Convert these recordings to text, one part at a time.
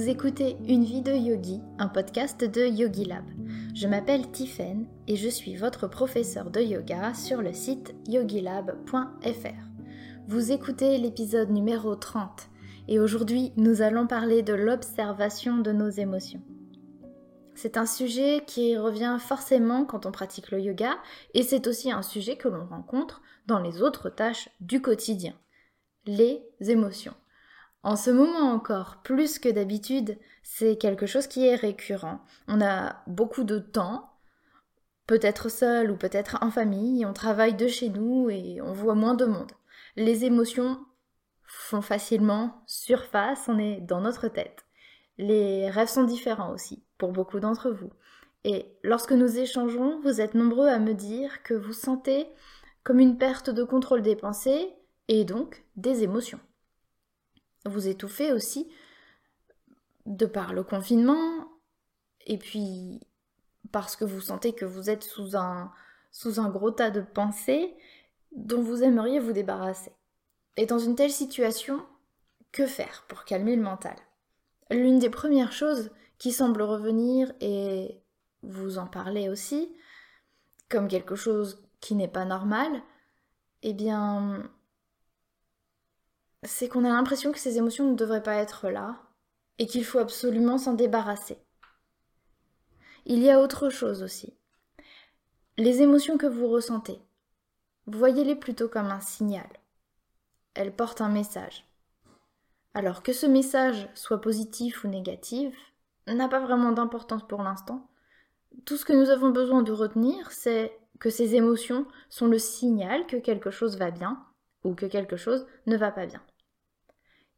Vous écoutez Une vie de yogi, un podcast de Yogi Lab. Je m'appelle Tiffen et je suis votre professeur de yoga sur le site yogilab.fr. Vous écoutez l'épisode numéro 30 et aujourd'hui nous allons parler de l'observation de nos émotions. C'est un sujet qui revient forcément quand on pratique le yoga et c'est aussi un sujet que l'on rencontre dans les autres tâches du quotidien. Les émotions. En ce moment encore, plus que d'habitude, c'est quelque chose qui est récurrent. On a beaucoup de temps, peut-être seul ou peut-être en famille, on travaille de chez nous et on voit moins de monde. Les émotions font facilement surface, on est dans notre tête. Les rêves sont différents aussi, pour beaucoup d'entre vous. Et lorsque nous échangeons, vous êtes nombreux à me dire que vous sentez comme une perte de contrôle des pensées et donc des émotions vous étouffez aussi de par le confinement et puis parce que vous sentez que vous êtes sous un, sous un gros tas de pensées dont vous aimeriez vous débarrasser. Et dans une telle situation, que faire pour calmer le mental? L'une des premières choses qui semble revenir, et vous en parlez aussi, comme quelque chose qui n'est pas normal, eh bien, c'est qu'on a l'impression que ces émotions ne devraient pas être là et qu'il faut absolument s'en débarrasser. Il y a autre chose aussi. Les émotions que vous ressentez, voyez-les plutôt comme un signal. Elles portent un message. Alors que ce message soit positif ou négatif n'a pas vraiment d'importance pour l'instant. Tout ce que nous avons besoin de retenir, c'est que ces émotions sont le signal que quelque chose va bien ou que quelque chose ne va pas bien.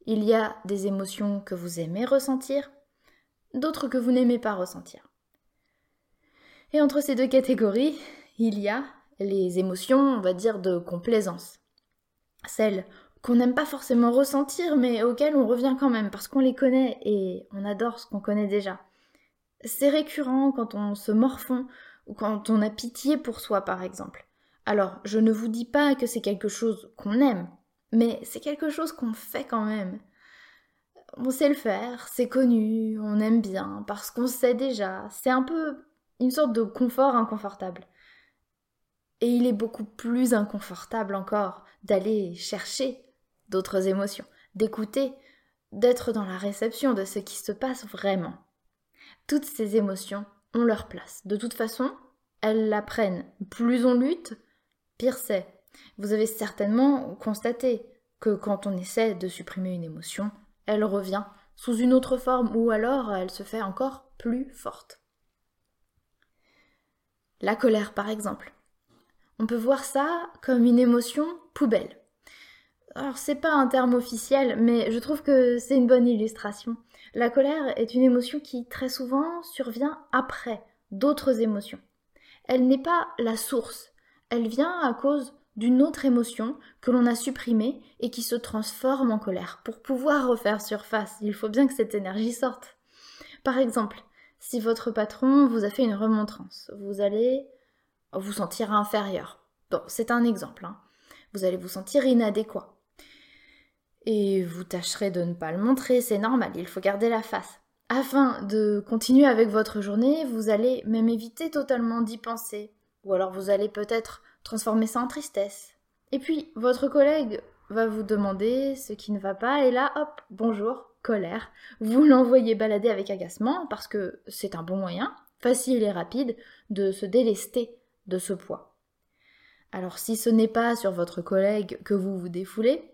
Il y a des émotions que vous aimez ressentir, d'autres que vous n'aimez pas ressentir. Et entre ces deux catégories, il y a les émotions, on va dire, de complaisance. Celles qu'on n'aime pas forcément ressentir, mais auxquelles on revient quand même, parce qu'on les connaît et on adore ce qu'on connaît déjà. C'est récurrent quand on se morfond ou quand on a pitié pour soi, par exemple. Alors, je ne vous dis pas que c'est quelque chose qu'on aime, mais c'est quelque chose qu'on fait quand même. On sait le faire, c'est connu, on aime bien, parce qu'on sait déjà. C'est un peu une sorte de confort inconfortable. Et il est beaucoup plus inconfortable encore d'aller chercher d'autres émotions, d'écouter, d'être dans la réception de ce qui se passe vraiment. Toutes ces émotions ont leur place. De toute façon, elles la prennent. Plus on lutte, pire c'est. Vous avez certainement constaté que quand on essaie de supprimer une émotion, elle revient sous une autre forme ou alors elle se fait encore plus forte. La colère par exemple. On peut voir ça comme une émotion poubelle. Alors c'est pas un terme officiel, mais je trouve que c'est une bonne illustration. La colère est une émotion qui très souvent survient après d'autres émotions. Elle n'est pas la source, elle vient à cause d'une autre émotion que l'on a supprimée et qui se transforme en colère. Pour pouvoir refaire surface, il faut bien que cette énergie sorte. Par exemple, si votre patron vous a fait une remontrance, vous allez vous sentir inférieur. Bon, c'est un exemple. Hein. Vous allez vous sentir inadéquat. Et vous tâcherez de ne pas le montrer, c'est normal, il faut garder la face. Afin de continuer avec votre journée, vous allez même éviter totalement d'y penser. Ou alors vous allez peut-être transformer ça en tristesse. Et puis, votre collègue va vous demander ce qui ne va pas, et là, hop, bonjour, colère. Vous l'envoyez balader avec agacement, parce que c'est un bon moyen, facile et rapide, de se délester de ce poids. Alors si ce n'est pas sur votre collègue que vous vous défoulez,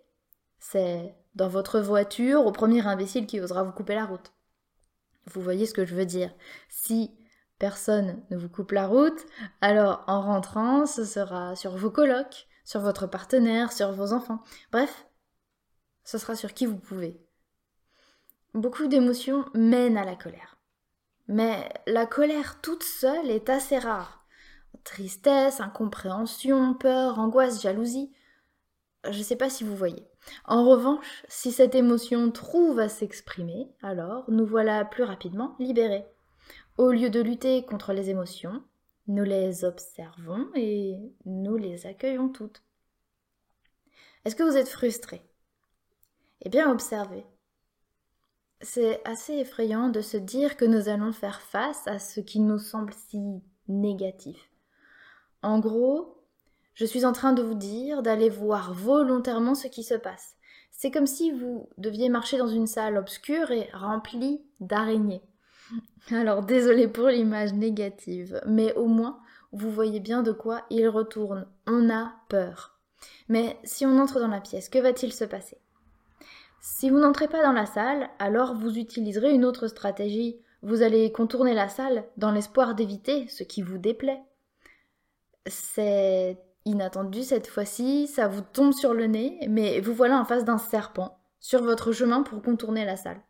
c'est dans votre voiture au premier imbécile qui osera vous couper la route. Vous voyez ce que je veux dire. Si personne ne vous coupe la route, alors en rentrant, ce sera sur vos colocs, sur votre partenaire, sur vos enfants. Bref, ce sera sur qui vous pouvez. Beaucoup d'émotions mènent à la colère. Mais la colère toute seule est assez rare. Tristesse, incompréhension, peur, angoisse, jalousie. Je ne sais pas si vous voyez. En revanche, si cette émotion trouve à s'exprimer, alors nous voilà plus rapidement libérés. Au lieu de lutter contre les émotions, nous les observons et nous les accueillons toutes. Est-ce que vous êtes frustré Eh bien, observez. C'est assez effrayant de se dire que nous allons faire face à ce qui nous semble si négatif. En gros, je suis en train de vous dire d'aller voir volontairement ce qui se passe. C'est comme si vous deviez marcher dans une salle obscure et remplie d'araignées. Alors désolé pour l'image négative, mais au moins vous voyez bien de quoi il retourne. On a peur. Mais si on entre dans la pièce, que va-t-il se passer? Si vous n'entrez pas dans la salle, alors vous utiliserez une autre stratégie. Vous allez contourner la salle dans l'espoir d'éviter ce qui vous déplaît. C'est inattendu cette fois-ci, ça vous tombe sur le nez, mais vous voilà en face d'un serpent sur votre chemin pour contourner la salle.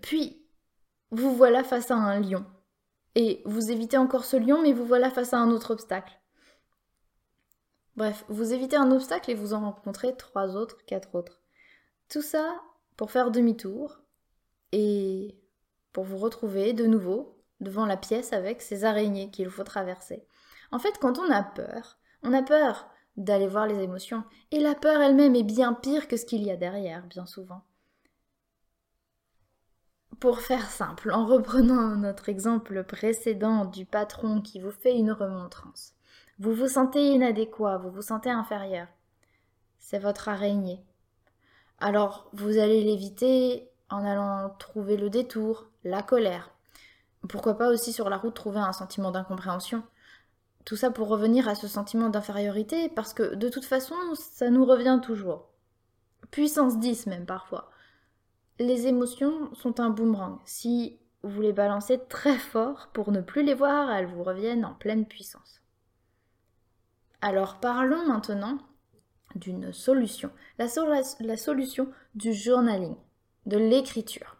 Puis, vous voilà face à un lion. Et vous évitez encore ce lion, mais vous voilà face à un autre obstacle. Bref, vous évitez un obstacle et vous en rencontrez trois autres, quatre autres. Tout ça pour faire demi-tour et pour vous retrouver de nouveau devant la pièce avec ces araignées qu'il faut traverser. En fait, quand on a peur, on a peur d'aller voir les émotions, et la peur elle-même est bien pire que ce qu'il y a derrière, bien souvent. Pour faire simple, en reprenant notre exemple précédent du patron qui vous fait une remontrance, vous vous sentez inadéquat, vous vous sentez inférieur. C'est votre araignée. Alors vous allez l'éviter en allant trouver le détour, la colère. Pourquoi pas aussi sur la route trouver un sentiment d'incompréhension. Tout ça pour revenir à ce sentiment d'infériorité, parce que de toute façon, ça nous revient toujours. Puissance 10 même parfois. Les émotions sont un boomerang. Si vous les balancez très fort pour ne plus les voir, elles vous reviennent en pleine puissance. Alors parlons maintenant d'une solution. La, solution du journaling, de l'écriture.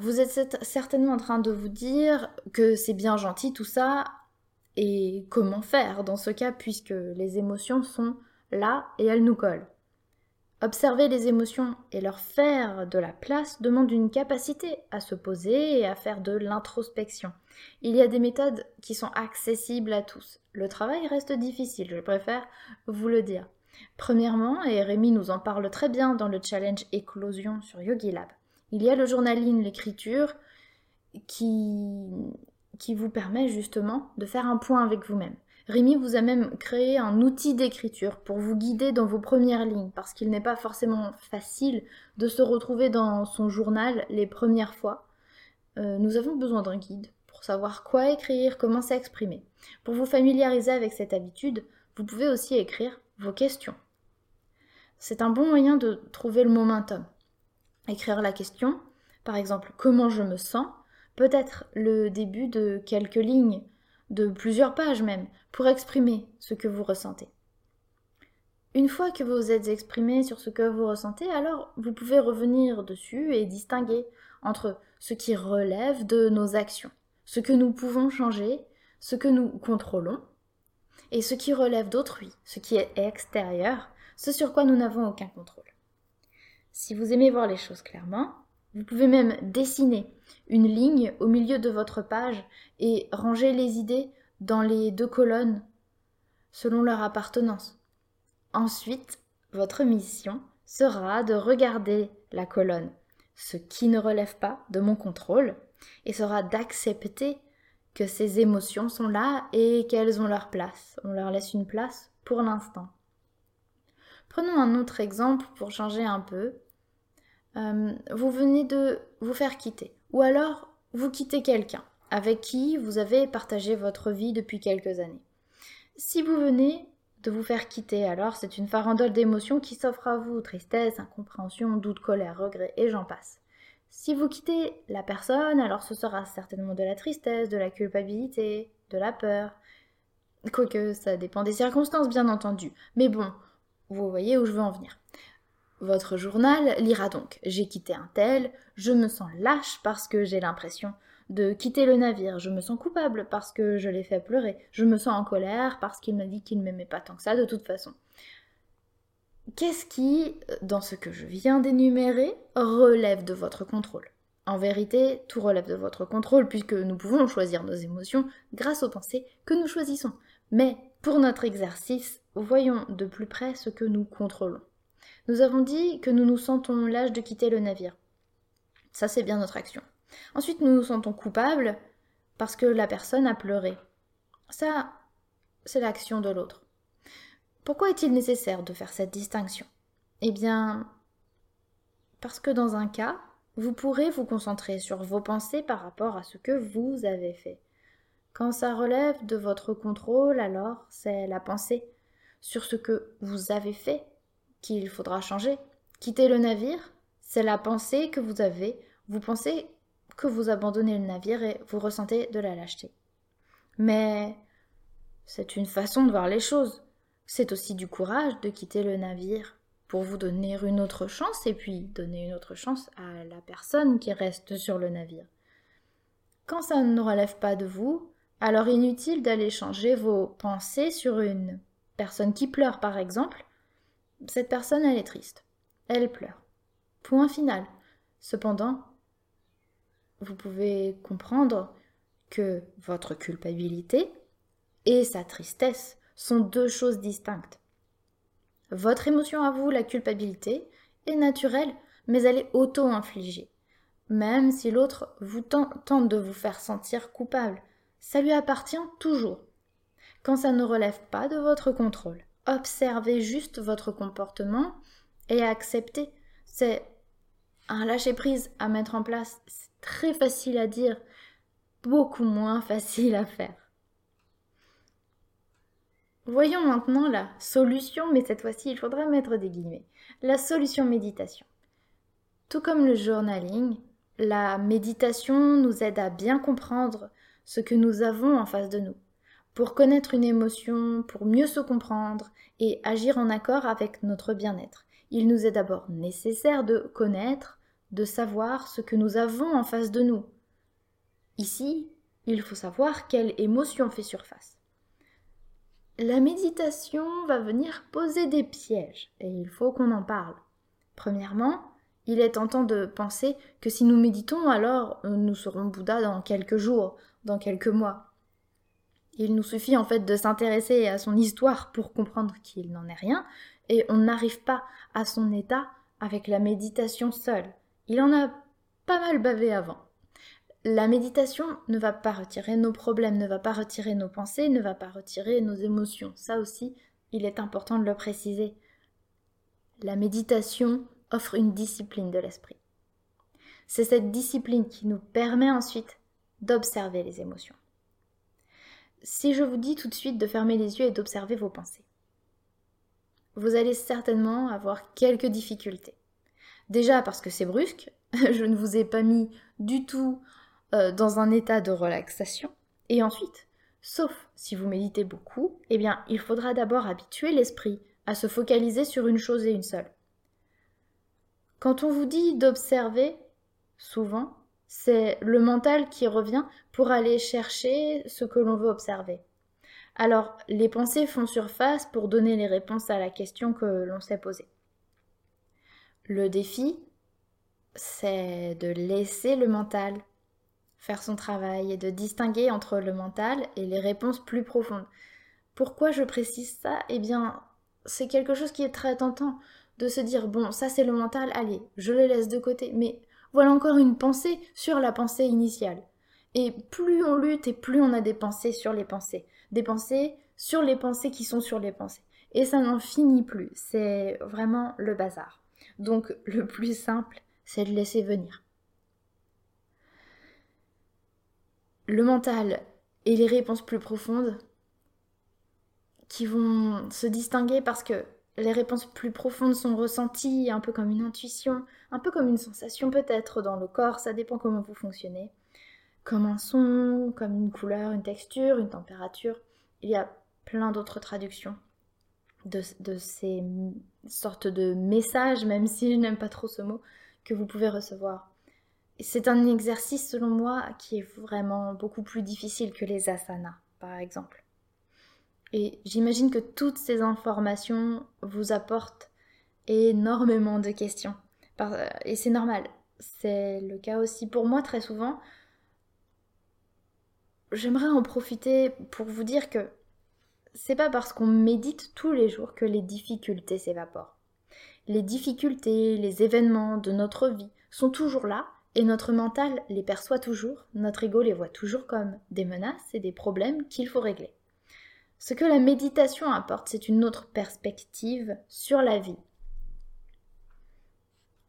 Vous êtes certainement en train de vous dire que c'est bien gentil tout ça, et comment faire dans ce cas puisque les émotions sont là et elles nous collent. Observer les émotions et leur faire de la place demande une capacité à se poser et à faire de l'introspection. Il y a des méthodes qui sont accessibles à tous. Le travail reste difficile, je préfère vous le dire. Premièrement, et Rémi nous en parle très bien dans le challenge Éclosion sur Yogi Lab, il y a le journaling, l'écriture, qui, qui vous permet justement de faire un point avec vous-même. Rémi vous a même créé un outil d'écriture pour vous guider dans vos premières lignes, parce qu'il n'est pas forcément facile de se retrouver dans son journal les premières fois. Euh, nous avons besoin d'un guide pour savoir quoi écrire, comment s'exprimer. Pour vous familiariser avec cette habitude, vous pouvez aussi écrire vos questions. C'est un bon moyen de trouver le momentum. Écrire la question, par exemple comment je me sens, peut être le début de quelques lignes de plusieurs pages même, pour exprimer ce que vous ressentez. Une fois que vous êtes exprimé sur ce que vous ressentez, alors vous pouvez revenir dessus et distinguer entre ce qui relève de nos actions, ce que nous pouvons changer, ce que nous contrôlons, et ce qui relève d'autrui, ce qui est extérieur, ce sur quoi nous n'avons aucun contrôle. Si vous aimez voir les choses clairement, vous pouvez même dessiner une ligne au milieu de votre page et ranger les idées dans les deux colonnes selon leur appartenance. Ensuite, votre mission sera de regarder la colonne, ce qui ne relève pas de mon contrôle, et sera d'accepter que ces émotions sont là et qu'elles ont leur place. On leur laisse une place pour l'instant. Prenons un autre exemple pour changer un peu. Euh, vous venez de vous faire quitter. Ou alors, vous quittez quelqu'un avec qui vous avez partagé votre vie depuis quelques années. Si vous venez de vous faire quitter, alors c'est une farandole d'émotions qui s'offre à vous, tristesse, incompréhension, doute, colère, regret, et j'en passe. Si vous quittez la personne, alors ce sera certainement de la tristesse, de la culpabilité, de la peur. Quoique ça dépend des circonstances, bien entendu. Mais bon, vous voyez où je veux en venir. Votre journal lira donc J'ai quitté un tel, je me sens lâche parce que j'ai l'impression de quitter le navire, je me sens coupable parce que je l'ai fait pleurer, je me sens en colère parce qu'il m'a dit qu'il ne m'aimait pas tant que ça de toute façon. Qu'est-ce qui, dans ce que je viens d'énumérer, relève de votre contrôle? En vérité, tout relève de votre contrôle puisque nous pouvons choisir nos émotions grâce aux pensées que nous choisissons. Mais pour notre exercice, voyons de plus près ce que nous contrôlons. Nous avons dit que nous nous sentons l'âge de quitter le navire. Ça, c'est bien notre action. Ensuite, nous nous sentons coupables parce que la personne a pleuré. Ça, c'est l'action de l'autre. Pourquoi est-il nécessaire de faire cette distinction? Eh bien, parce que dans un cas, vous pourrez vous concentrer sur vos pensées par rapport à ce que vous avez fait. Quand ça relève de votre contrôle, alors c'est la pensée sur ce que vous avez fait qu'il faudra changer. Quitter le navire, c'est la pensée que vous avez. Vous pensez que vous abandonnez le navire et vous ressentez de la lâcheté. Mais c'est une façon de voir les choses. C'est aussi du courage de quitter le navire pour vous donner une autre chance et puis donner une autre chance à la personne qui reste sur le navire. Quand ça ne relève pas de vous, alors inutile d'aller changer vos pensées sur une personne qui pleure par exemple. Cette personne, elle est triste. Elle pleure. Point final. Cependant, vous pouvez comprendre que votre culpabilité et sa tristesse sont deux choses distinctes. Votre émotion à vous, la culpabilité, est naturelle, mais elle est auto-infligée. Même si l'autre vous tente de vous faire sentir coupable, ça lui appartient toujours. Quand ça ne relève pas de votre contrôle, observez juste votre comportement et acceptez. C'est un lâcher-prise à mettre en place. C'est très facile à dire, beaucoup moins facile à faire. Voyons maintenant la solution, mais cette fois-ci il faudra mettre des guillemets. La solution méditation. Tout comme le journaling, la méditation nous aide à bien comprendre ce que nous avons en face de nous, pour connaître une émotion, pour mieux se comprendre et agir en accord avec notre bien-être. Il nous est d'abord nécessaire de connaître, de savoir ce que nous avons en face de nous. Ici, il faut savoir quelle émotion fait surface la méditation va venir poser des pièges et il faut qu'on en parle. Premièrement, il est tentant de penser que si nous méditons, alors nous serons Bouddha dans quelques jours, dans quelques mois. Il nous suffit en fait de s'intéresser à son histoire pour comprendre qu'il n'en est rien, et on n'arrive pas à son état avec la méditation seule. Il en a pas mal bavé avant. La méditation ne va pas retirer nos problèmes, ne va pas retirer nos pensées, ne va pas retirer nos émotions. Ça aussi, il est important de le préciser. La méditation offre une discipline de l'esprit. C'est cette discipline qui nous permet ensuite d'observer les émotions. Si je vous dis tout de suite de fermer les yeux et d'observer vos pensées, vous allez certainement avoir quelques difficultés. Déjà parce que c'est brusque, je ne vous ai pas mis du tout euh, dans un état de relaxation. Et ensuite, sauf si vous méditez beaucoup, eh bien, il faudra d'abord habituer l'esprit à se focaliser sur une chose et une seule. Quand on vous dit d'observer, souvent, c'est le mental qui revient pour aller chercher ce que l'on veut observer. Alors, les pensées font surface pour donner les réponses à la question que l'on s'est posée. Le défi, c'est de laisser le mental faire son travail et de distinguer entre le mental et les réponses plus profondes. Pourquoi je précise ça? Eh bien, c'est quelque chose qui est très tentant de se dire bon, ça c'est le mental, allez, je le laisse de côté, mais voilà encore une pensée sur la pensée initiale. Et plus on lutte et plus on a des pensées sur les pensées, des pensées sur les pensées qui sont sur les pensées. Et ça n'en finit plus, c'est vraiment le bazar. Donc le plus simple, c'est de laisser venir. le mental et les réponses plus profondes qui vont se distinguer parce que les réponses plus profondes sont ressenties un peu comme une intuition, un peu comme une sensation peut-être dans le corps, ça dépend comment vous fonctionnez, comme un son, comme une couleur, une texture, une température. Il y a plein d'autres traductions de, ces sortes de messages, même si je n'aime pas trop ce mot, que vous pouvez recevoir. C'est un exercice, selon moi, qui est vraiment beaucoup plus difficile que les asanas, par exemple. Et j'imagine que toutes ces informations vous apportent énormément de questions. Et c'est normal. C'est le cas aussi pour moi très souvent. J'aimerais en profiter pour vous dire que c'est pas parce qu'on médite tous les jours que les difficultés s'évaporent. Les difficultés, les événements de notre vie sont toujours là et notre mental les perçoit toujours, notre ego les voit toujours comme des menaces et des problèmes qu'il faut régler. Ce que la méditation apporte, c'est une autre perspective sur la vie.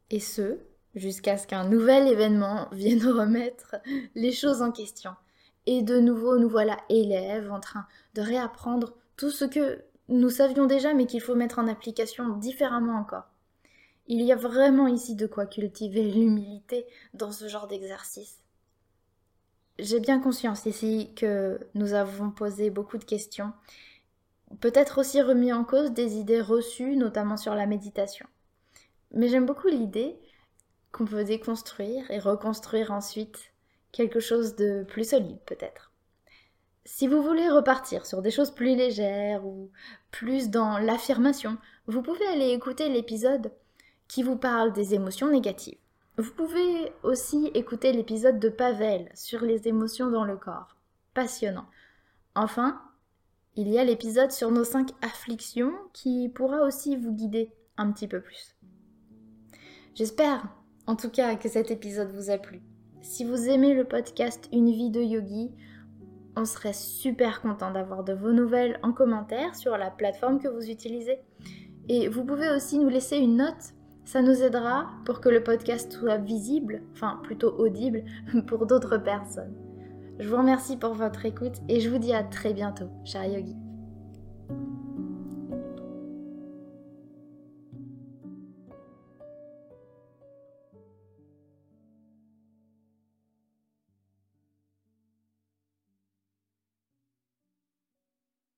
Et ce, jusqu'à ce qu'un nouvel événement vienne remettre les choses en question. Et de nouveau, nous voilà élèves en train de réapprendre tout ce que nous savions déjà mais qu'il faut mettre en application différemment encore. Il y a vraiment ici de quoi cultiver l'humilité dans ce genre d'exercice. J'ai bien conscience ici que nous avons posé beaucoup de questions, peut-être aussi remis en cause des idées reçues, notamment sur la méditation. Mais j'aime beaucoup l'idée qu'on peut déconstruire et reconstruire ensuite quelque chose de plus solide peut-être. Si vous voulez repartir sur des choses plus légères ou plus dans l'affirmation, vous pouvez aller écouter l'épisode qui vous parle des émotions négatives. Vous pouvez aussi écouter l'épisode de Pavel sur les émotions dans le corps. Passionnant. Enfin, il y a l'épisode sur nos cinq afflictions qui pourra aussi vous guider un petit peu plus. J'espère en tout cas que cet épisode vous a plu. Si vous aimez le podcast Une vie de yogi, on serait super content d'avoir de vos nouvelles en commentaire sur la plateforme que vous utilisez. Et vous pouvez aussi nous laisser une note, ça nous aidera pour que le podcast soit visible, enfin plutôt audible, pour d'autres personnes. Je vous remercie pour votre écoute et je vous dis à très bientôt, cher yogi.